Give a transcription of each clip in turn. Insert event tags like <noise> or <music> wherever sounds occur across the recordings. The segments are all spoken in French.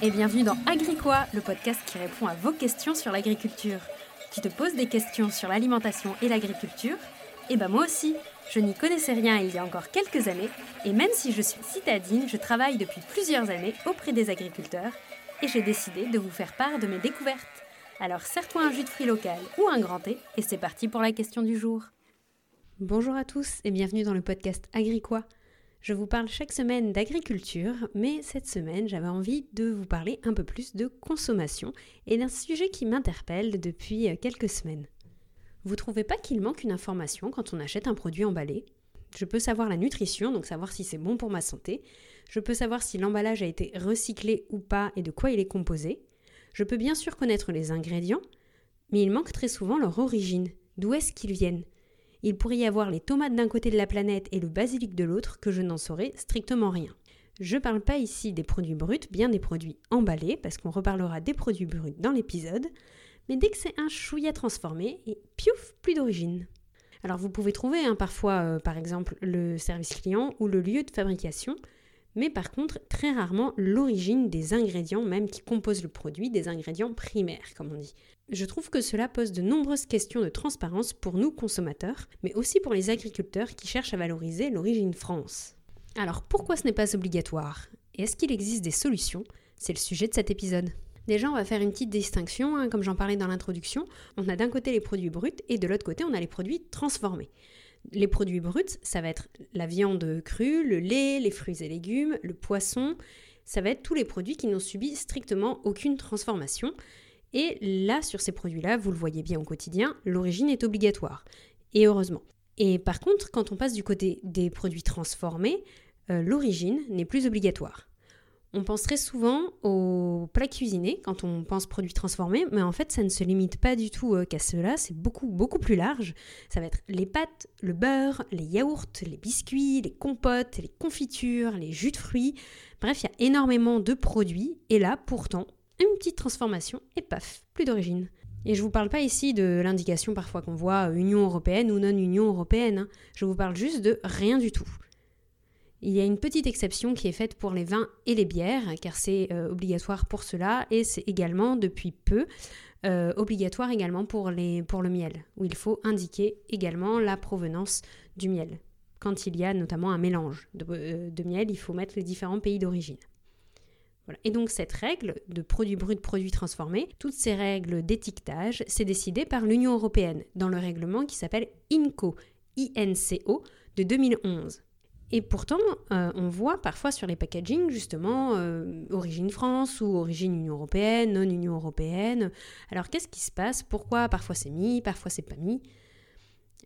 et bienvenue dans Agricois, le podcast qui répond à vos questions sur l'agriculture. Tu te poses des questions sur l'alimentation et l'agriculture Eh ben moi aussi, je n'y connaissais rien il y a encore quelques années, et même si je suis citadine, je travaille depuis plusieurs années auprès des agriculteurs, et j'ai décidé de vous faire part de mes découvertes. Alors serre-toi un jus de fruits local ou un grand thé, et c'est parti pour la question du jour. Bonjour à tous et bienvenue dans le podcast Agricois. Je vous parle chaque semaine d'agriculture, mais cette semaine j'avais envie de vous parler un peu plus de consommation et d'un sujet qui m'interpelle depuis quelques semaines. Vous trouvez pas qu'il manque une information quand on achète un produit emballé? Je peux savoir la nutrition, donc savoir si c'est bon pour ma santé. Je peux savoir si l'emballage a été recyclé ou pas et de quoi il est composé. Je peux bien sûr connaître les ingrédients, mais il manque très souvent leur origine. D'où est-ce qu'ils viennent? Il pourrait y avoir les tomates d'un côté de la planète et le basilic de l'autre que je n'en saurais strictement rien. Je ne parle pas ici des produits bruts, bien des produits emballés, parce qu'on reparlera des produits bruts dans l'épisode, mais dès que c'est un chouïa transformé, et piouf, plus d'origine. Alors vous pouvez trouver hein, parfois, euh, par exemple, le service client ou le lieu de fabrication, mais par contre très rarement l'origine des ingrédients même qui composent le produit, des ingrédients primaires comme on dit. Je trouve que cela pose de nombreuses questions de transparence pour nous consommateurs, mais aussi pour les agriculteurs qui cherchent à valoriser l'origine France. Alors pourquoi ce n'est pas obligatoire? Et est-ce qu'il existe des solutions? C'est le sujet de cet épisode. Déjà, on va faire une petite distinction, hein, comme j'en parlais dans l'introduction. On a d'un côté les produits bruts et de l'autre côté, on a les produits transformés. Les produits bruts, ça va être la viande crue, le lait, les fruits et légumes, le poisson. Ça va être tous les produits qui n'ont subi strictement aucune transformation. Et là, sur ces produits-là, vous le voyez bien au quotidien, l'origine est obligatoire. Et heureusement. Et par contre, quand on passe du côté des produits transformés, euh, l'origine n'est plus obligatoire. On penserait souvent aux plats cuisinés quand on pense produits transformés, mais en fait ça ne se limite pas du tout euh, qu'à cela, c'est beaucoup beaucoup plus large. Ça va être les pâtes, le beurre, les yaourts, les biscuits, les compotes, les confitures, les jus de fruits. Bref, il y a énormément de produits et là pourtant une petite transformation et paf, plus d'origine. Et je ne vous parle pas ici de l'indication parfois qu'on voit Union européenne ou non Union européenne, hein. je vous parle juste de rien du tout. Il y a une petite exception qui est faite pour les vins et les bières, car c'est euh, obligatoire pour cela, et c'est également depuis peu euh, obligatoire également pour, les, pour le miel, où il faut indiquer également la provenance du miel. Quand il y a notamment un mélange de, euh, miel, il faut mettre les différents pays d'origine. Voilà. Et donc cette règle de produits bruts, produits transformés, toutes ces règles d'étiquetage, c'est décidé par l'Union européenne dans le règlement qui s'appelle INCO, INCO de 2011. Et pourtant, euh, on voit parfois sur les packagings justement euh, origine France ou origine Union européenne, non Union européenne. Alors qu'est-ce qui se passe? Pourquoi parfois c'est mis, parfois c'est pas mis?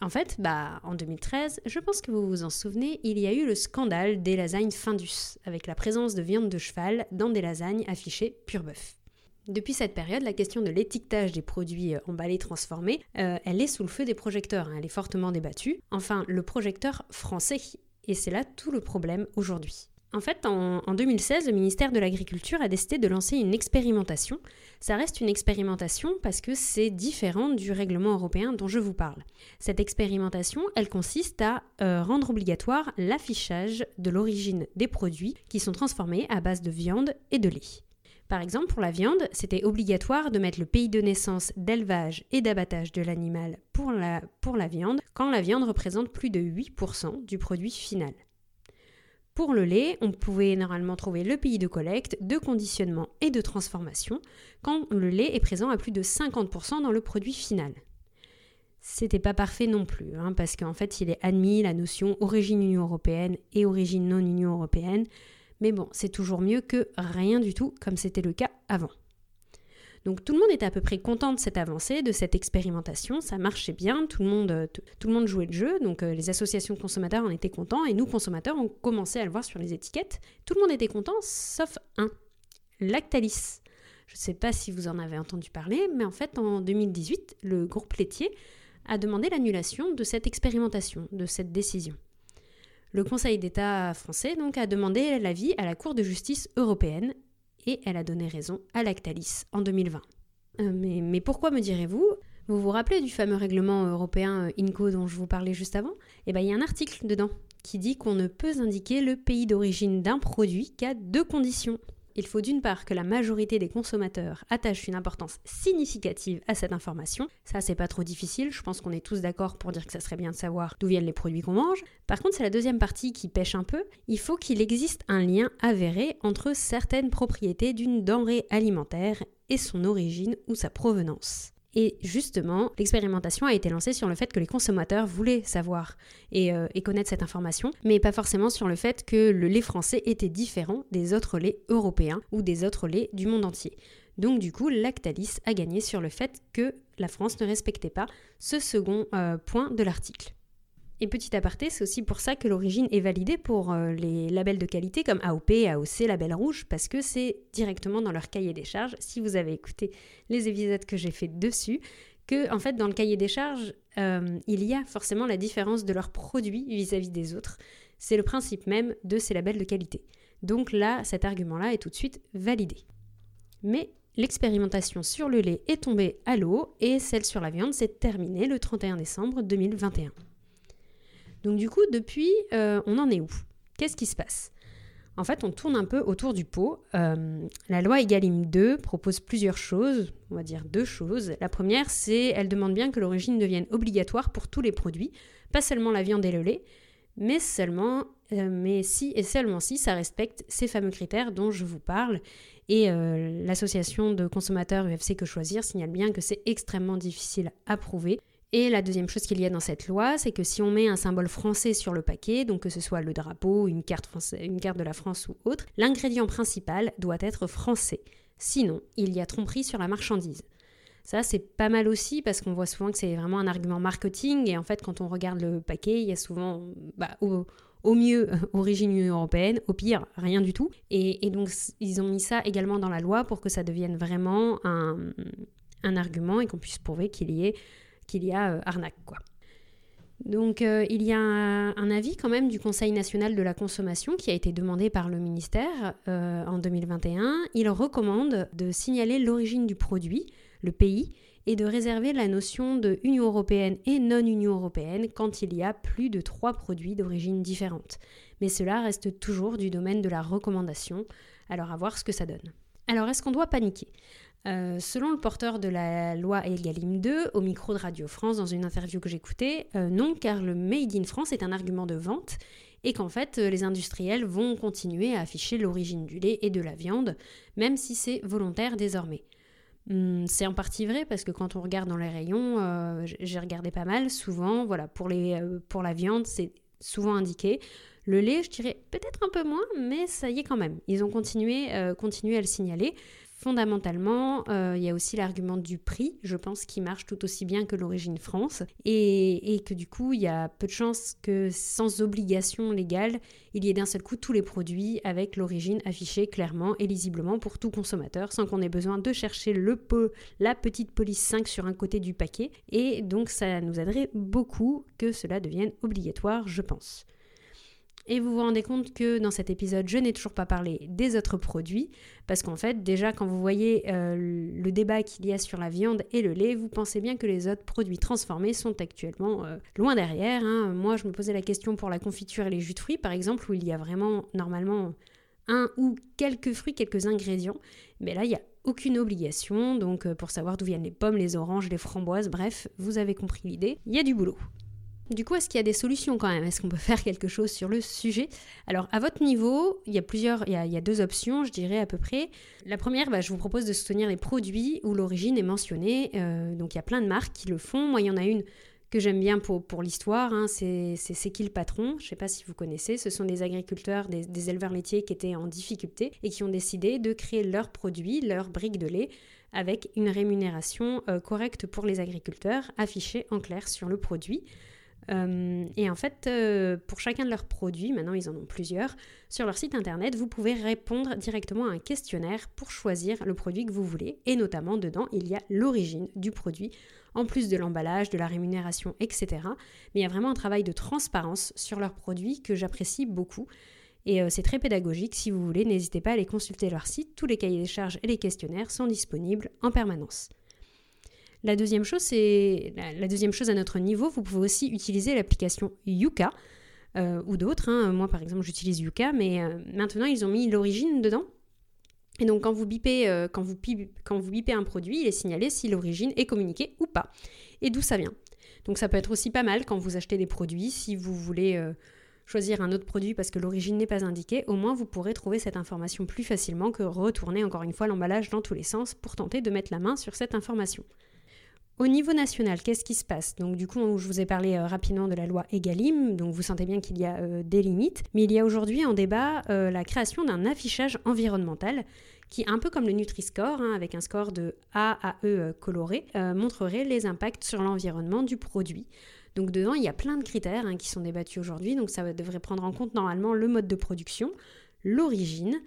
En fait, bah en 2013, je pense que vous vous en souvenez, il y a eu le scandale des lasagnes Findus avec la présence de viande de cheval dans des lasagnes affichées pur bœuf. Depuis cette période, la question de l'étiquetage des produits euh, emballés transformés, elle est sous le feu des projecteurs, hein, elle est fortement débattue. Enfin, le projecteur français et c'est là tout le problème aujourd'hui. En fait, en, 2016, le ministère de l'Agriculture a décidé de lancer une expérimentation. Ça reste une expérimentation parce que c'est différent du règlement européen dont je vous parle. Cette expérimentation, elle consiste à euh, rendre obligatoire l'affichage de l'origine des produits qui sont transformés à base de viande et de lait. Par exemple, pour la viande, c'était obligatoire de mettre le pays de naissance, d'élevage et d'abattage de l'animal pour la, viande quand la viande représente plus de 8% du produit final. Pour le lait, on pouvait normalement trouver le pays de collecte, de conditionnement et de transformation quand le lait est présent à plus de 50% dans le produit final. C'était pas parfait non plus, hein, parce qu'en fait, il est admis la notion origine Union européenne et origine non Union européenne, mais bon, c'est toujours mieux que rien du tout, comme c'était le cas avant. Donc tout le monde était à peu près content de cette avancée, de cette expérimentation, ça marchait bien, tout le monde, euh, jouait le jeu, donc euh, les associations de consommateurs en étaient contents, et nous, consommateurs, on commençait à le voir sur les étiquettes. Tout le monde était content, sauf un, Lactalis. Je ne sais pas si vous en avez entendu parler, mais en fait, en 2018, le groupe laitier a demandé l'annulation de cette expérimentation, de cette décision. Le Conseil d'État français donc a demandé l'avis à la Cour de justice européenne et elle a donné raison à Lactalis en 2020. Euh, mais, pourquoi me direz-vous? Vous vous rappelez du fameux règlement européen euh, INCO dont je vous parlais juste avant? Eh bien, il y a un article dedans qui dit qu'on ne peut indiquer le pays d'origine d'un produit qu'à deux conditions. Il faut d'une part que la majorité des consommateurs attachent une importance significative à cette information. Ça, c'est pas trop difficile. Je pense qu'on est tous d'accord pour dire que ça serait bien de savoir d'où viennent les produits qu'on mange. Par contre, c'est la deuxième partie qui pêche un peu. Il faut qu'il existe un lien avéré entre certaines propriétés d'une denrée alimentaire et son origine ou sa provenance. Et justement, l'expérimentation a été lancée sur le fait que les consommateurs voulaient savoir euh, et, connaître cette information, mais pas forcément sur le fait que le lait français était différent des autres laits européens ou des autres laits du monde entier. Donc du coup, Lactalis a gagné sur le fait que la France ne respectait pas ce second euh, point de l'article. Et petit aparté, c'est aussi pour ça que l'origine est validée pour euh, les labels de qualité comme AOP, AOC, Label Rouge, parce que c'est directement dans leur cahier des charges. Si vous avez écouté les épisodes que j'ai fait dessus, que en fait dans le cahier des charges, euh, il y a forcément la différence de leurs produits vis-à-vis des autres. C'est le principe même de ces labels de qualité. Donc là, cet argument-là est tout de suite validé. Mais l'expérimentation sur le lait est tombée à l'eau et celle sur la viande s'est terminée le 31 décembre 2021. Donc du coup, depuis, euh, on en est où? Qu'est-ce qui se passe? En fait, on tourne un peu autour du pot. Euh, la loi Egalim 2 propose plusieurs choses, on va dire deux choses. La première, c'est elle demande bien que l'origine devienne obligatoire pour tous les produits, pas seulement la viande et le lait, mais seulement, euh, mais si et seulement si ça respecte ces fameux critères dont je vous parle. Et l'association de consommateurs UFC Que Choisir signale bien que c'est extrêmement difficile à prouver. Et la deuxième chose qu'il y a dans cette loi, c'est que si on met un symbole français sur le paquet, donc que ce soit le drapeau, une carte, une carte de la France ou autre, l'ingrédient principal doit être français. Sinon, il y a tromperie sur la marchandise. Ça, c'est pas mal aussi parce qu'on voit souvent que c'est vraiment un argument marketing et en fait, quand on regarde le paquet, il y a souvent, bah, au, mieux, <laughs> origine européenne, au pire, rien du tout. Et, donc, ils ont mis ça également dans la loi pour que ça devienne vraiment un argument et qu'on puisse prouver qu'il y ait qu'il y a euh, arnaque. Donc euh, il y a un, avis quand même du Conseil national de la consommation qui a été demandé par le ministère euh, en 2021. Il recommande de signaler l'origine du produit, le pays, et de réserver la notion de Union européenne et non-Union européenne quand il y a plus de trois produits d'origine différente. Mais cela reste toujours du domaine de la recommandation, alors à voir ce que ça donne. Alors est-ce qu'on doit paniquer? Euh, selon le porteur de la loi Egalim 2, au micro de Radio France, dans une interview que j'écoutais, euh, non, car le Made in France est un argument de vente et qu'en fait, euh, les industriels vont continuer à afficher l'origine du lait et de la viande, même si c'est volontaire désormais. Hmm, c'est en partie vrai parce que quand on regarde dans les rayons, j'ai regardé pas mal, souvent, voilà, pour, la viande, c'est souvent indiqué. Le lait, je dirais peut-être un peu moins, mais ça y est quand même. Ils ont continué à le signaler. Fondamentalement, euh, il y a aussi l'argument du prix, je pense, qui marche tout aussi bien que l'origine France, et, que du coup, il y a peu de chances que sans obligation légale, il y ait d'un seul coup tous les produits avec l'origine affichée clairement et lisiblement pour tout consommateur, sans qu'on ait besoin de chercher le peu, la petite police 5 sur un côté du paquet, et donc ça nous aiderait beaucoup que cela devienne obligatoire, je pense. Et vous vous rendez compte que dans cet épisode, je n'ai toujours pas parlé des autres produits, parce qu'en fait, déjà, quand vous voyez euh, le débat qu'il y a sur la viande et le lait, vous pensez bien que les autres produits transformés sont actuellement euh, loin derrière. Hein. Moi, je me posais la question pour la confiture et les jus de fruits, par exemple, où il y a vraiment normalement un ou quelques fruits, quelques ingrédients. Mais là, il n'y a aucune obligation, donc euh, pour savoir d'où viennent les pommes, les oranges, les framboises, bref, vous avez compris l'idée, il y a du boulot. Du coup, est-ce qu'il y a des solutions quand même? Est-ce qu'on peut <laughs> faire quelque chose sur le sujet? Alors, à votre niveau, il y a plusieurs, il y a, deux options, je dirais à peu près. La première, bah, je vous propose de soutenir les produits où l'origine est mentionnée. Euh, donc, il y a plein de marques qui le font. Moi, il y en a une que j'aime bien pour, l'histoire, hein, c'est C'est qui le patron Je ne sais pas si vous connaissez, ce sont des agriculteurs, des, éleveurs laitiers qui étaient en difficulté et qui ont décidé de créer leurs produits, leurs briques de lait, avec une rémunération euh, correcte pour les agriculteurs, affichée en clair sur le produit. Euh, et en fait, euh, pour chacun de leurs produits, maintenant ils en ont plusieurs, sur leur site internet, vous pouvez répondre directement à un questionnaire pour choisir le produit que vous voulez. Et notamment, dedans, il y a l'origine du produit, en plus de l'emballage, de la rémunération, etc. Mais il y a vraiment un travail de transparence sur leurs produits que j'apprécie beaucoup. Et euh, c'est très pédagogique. Si vous voulez, n'hésitez pas à aller consulter leur site. Tous les cahiers des charges et les questionnaires sont disponibles en permanence. La deuxième chose, c'est la, deuxième chose à notre niveau, vous pouvez aussi utiliser l'application Yuka euh, ou d'autres. Hein. Moi, par exemple, j'utilise Yuka, mais euh, maintenant ils ont mis l'origine dedans. Et donc quand vous bipez, euh, quand, vous, quand vous bipez un produit, il est signalé si l'origine est communiquée ou pas, et d'où ça vient. Donc ça peut être aussi pas mal quand vous achetez des produits, si vous voulez choisir un autre produit parce que l'origine n'est pas indiquée, au moins vous pourrez trouver cette information plus facilement que retourner encore une fois l'emballage dans tous les sens pour tenter de mettre la main sur cette information. Au niveau national, qu'est-ce qui se passe? Donc du coup, je vous ai parlé euh, rapidement de la loi Egalim, donc vous sentez bien qu'il y a euh, des limites, mais il y a aujourd'hui en débat euh, la création d'un affichage environnemental qui, un peu comme le Nutri-Score, hein, avec un score de A à E coloré, montrerait les impacts sur l'environnement du produit. Donc dedans, il y a plein de critères hein, qui sont débattus aujourd'hui, donc ça devrait prendre en compte normalement le mode de production, l'origine,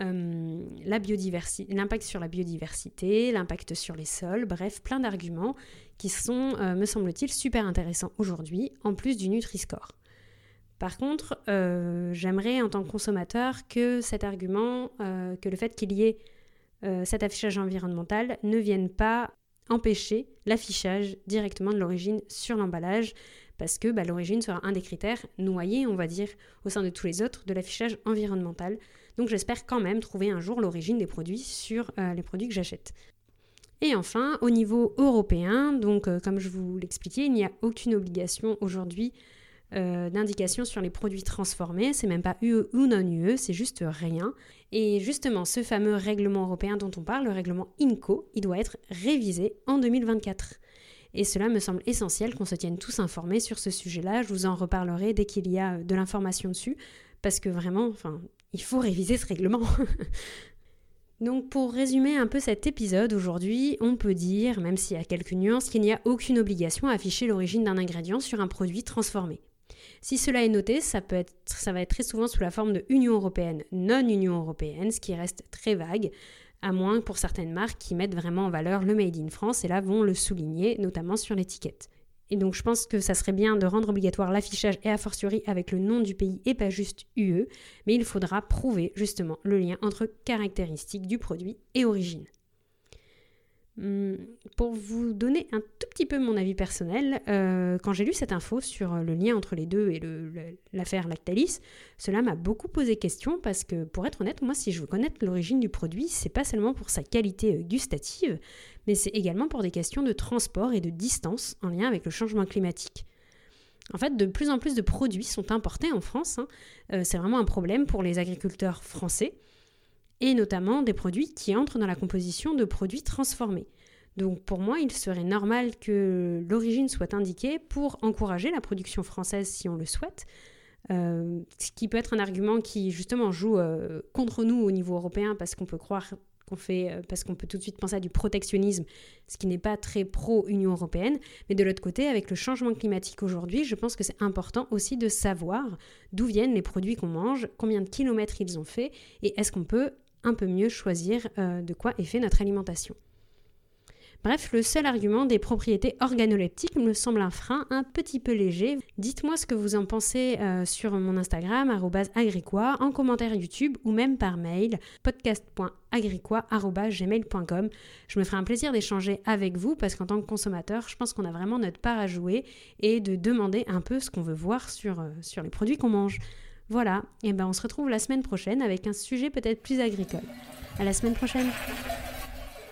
euh, l'impact sur la biodiversité, l'impact sur les sols, bref, plein d'arguments qui sont, euh, me semble-t-il, super intéressants aujourd'hui, en plus du Nutri-Score. Par contre, euh, j'aimerais en tant que consommateur que cet argument, que le fait qu'il y ait cet affichage environnemental ne vienne pas empêcher l'affichage directement de l'origine sur l'emballage, parce que bah, l'origine sera un des critères noyés, on va dire, au sein de tous les autres de l'affichage environnemental. Donc j'espère quand même trouver un jour l'origine des produits sur euh, les produits que j'achète. Et enfin, au niveau européen, donc euh, comme je vous l'expliquais, il n'y a aucune obligation aujourd'hui euh, d'indication sur les produits transformés. C'est même pas UE ou non UE, c'est juste rien. Et justement, ce fameux règlement européen dont on parle, le règlement INCO, il doit être révisé en 2024. Et cela me semble essentiel qu'on se tienne tous informés sur ce sujet-là. Je vous en reparlerai dès qu'il y a de l'information dessus, parce que vraiment, enfin, il faut réviser ce règlement. <laughs> Donc pour résumer un peu cet épisode aujourd'hui, on peut dire, même s'il y a quelques nuances, qu'il n'y a aucune obligation à afficher l'origine d'un ingrédient sur un produit transformé. Si cela est noté, ça, va être très souvent sous la forme de Union européenne, non-Union européenne, ce qui reste très vague, à moins pour certaines marques qui mettent vraiment en valeur le Made in France et là vont le souligner, notamment sur l'étiquette. Et donc je pense que ça serait bien de rendre obligatoire l'affichage et a fortiori avec le nom du pays et pas juste UE, mais il faudra prouver justement le lien entre caractéristiques du produit et origine. Hum, pour vous donner un tout petit peu mon avis personnel, euh, quand j'ai lu cette info sur le lien entre les deux et l'affaire Lactalis, cela m'a beaucoup posé question parce que, pour être honnête, moi, si je veux connaître l'origine du produit, c'est pas seulement pour sa qualité euh, gustative, mais c'est également pour des questions de transport et de distance en lien avec le changement climatique. En fait, de plus en plus de produits sont importés en France. Hein. Euh, c'est vraiment un problème pour les agriculteurs français et notamment des produits qui entrent dans la composition de produits transformés. Donc pour moi, il serait normal que l'origine soit indiquée pour encourager la production française si on le souhaite, euh, ce qui peut être un argument qui justement joue euh, contre nous au niveau européen parce qu'on peut croire qu'on fait, euh, parce qu'on peut tout de suite penser à du protectionnisme, ce qui n'est pas très pro-Union européenne. Mais de l'autre côté, avec le changement climatique aujourd'hui, je pense que c'est important aussi de savoir d'où viennent les produits qu'on mange, combien de kilomètres ils ont fait, et est-ce qu'on peut un peu mieux choisir euh, de quoi est fait notre alimentation. Bref, le seul argument des propriétés organoleptiques me semble un frein un petit peu léger. Dites-moi ce que vous en pensez euh, sur mon Instagram, agricois, en commentaire YouTube ou même par mail, podcast.agricois.gmail.com. Je me ferai un plaisir d'échanger avec vous parce qu'en tant que consommateur, je pense qu'on a vraiment notre part à jouer et de demander un peu ce qu'on veut voir sur, euh, sur les produits qu'on mange. Voilà, et ben on se retrouve la semaine prochaine avec un sujet peut-être plus agricole. À la semaine prochaine.